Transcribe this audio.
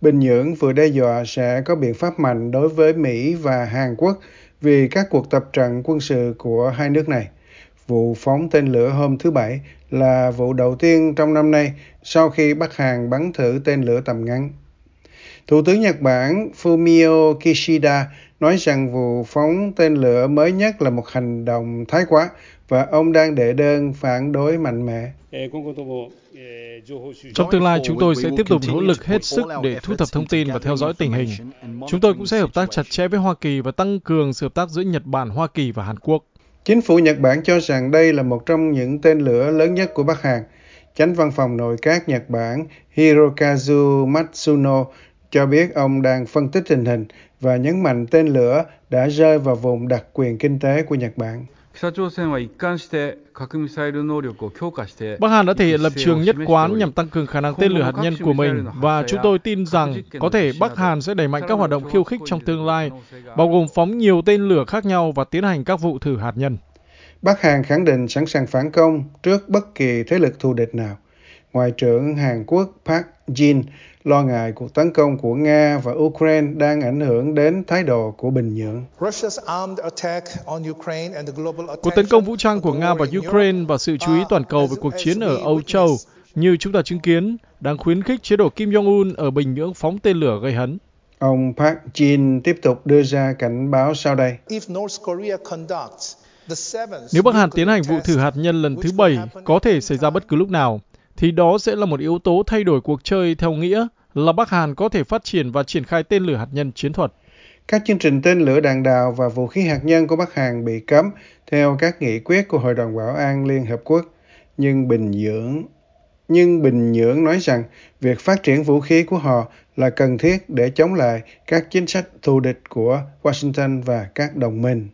Bình Nhưỡng vừa đe dọa sẽ có biện pháp mạnh đối với Mỹ và Hàn Quốc vì các cuộc tập trận quân sự của hai nước này. Vụ phóng tên lửa hôm thứ Bảy là vụ đầu tiên trong năm nay sau khi Bắc Hàn bắn thử tên lửa tầm ngắn. Thủ tướng Nhật Bản Fumio Kishida nói rằng vụ phóng tên lửa mới nhất là một hành động thái quá và ông đang đệ đơn phản đối mạnh mẽ. Trong tương lai, chúng tôi sẽ tiếp tục nỗ lực hết sức để thu thập thông tin và theo dõi tình hình. Chúng tôi cũng sẽ hợp tác chặt chẽ với Hoa Kỳ và tăng cường sự hợp tác giữa Nhật Bản, Hoa Kỳ và Hàn Quốc. Chính phủ Nhật Bản cho rằng đây là một trong những tên lửa lớn nhất của Bắc Hàn. Chánh văn phòng nội các Nhật Bản Hirokazu Matsuno cho biết ông đang phân tích tình hình và nhấn mạnh tên lửa đã rơi vào vùng đặc quyền kinh tế của Nhật Bản. Bắc Hàn đã thể hiện lập trường nhất quán nhằm tăng cường khả năng tên lửa hạt nhân của mình và chúng tôi tin rằng có thể Bắc Hàn sẽ đẩy mạnh các hoạt động khiêu khích trong tương lai, bao gồm phóng nhiều tên lửa khác nhau và tiến hành các vụ thử hạt nhân. Bắc Hàn khẳng định sẵn sàng phản công trước bất kỳ thế lực thù địch nào. Ngoại trưởng Hàn Quốc Park Jin lo ngại cuộc tấn công của Nga và Ukraine đang ảnh hưởng đến thái độ của Bình Nhưỡng. Cuộc tấn công vũ trang của Nga và Ukraine và sự chú ý toàn cầu về cuộc chiến ở Âu Châu như chúng ta chứng kiến đang khuyến khích chế độ Kim Jong-un ở Bình Nhưỡng phóng tên lửa gây hấn. Ông Park Jin tiếp tục đưa ra cảnh báo sau đây. Nếu Bắc Hàn tiến hành vụ thử hạt nhân lần thứ bảy có thể xảy ra bất cứ lúc nào, thì đó sẽ là một yếu tố thay đổi cuộc chơi theo nghĩa là Bắc Hàn có thể phát triển và triển khai tên lửa hạt nhân chiến thuật. Các chương trình tên lửa đạn đạo và vũ khí hạt nhân của Bắc Hàn bị cấm theo các nghị quyết của Hội đồng Bảo an Liên Hợp Quốc. Nhưng Bình Nhưỡng, nhưng Bình Nhưỡng nói rằng việc phát triển vũ khí của họ là cần thiết để chống lại các chính sách thù địch của Washington và các đồng minh.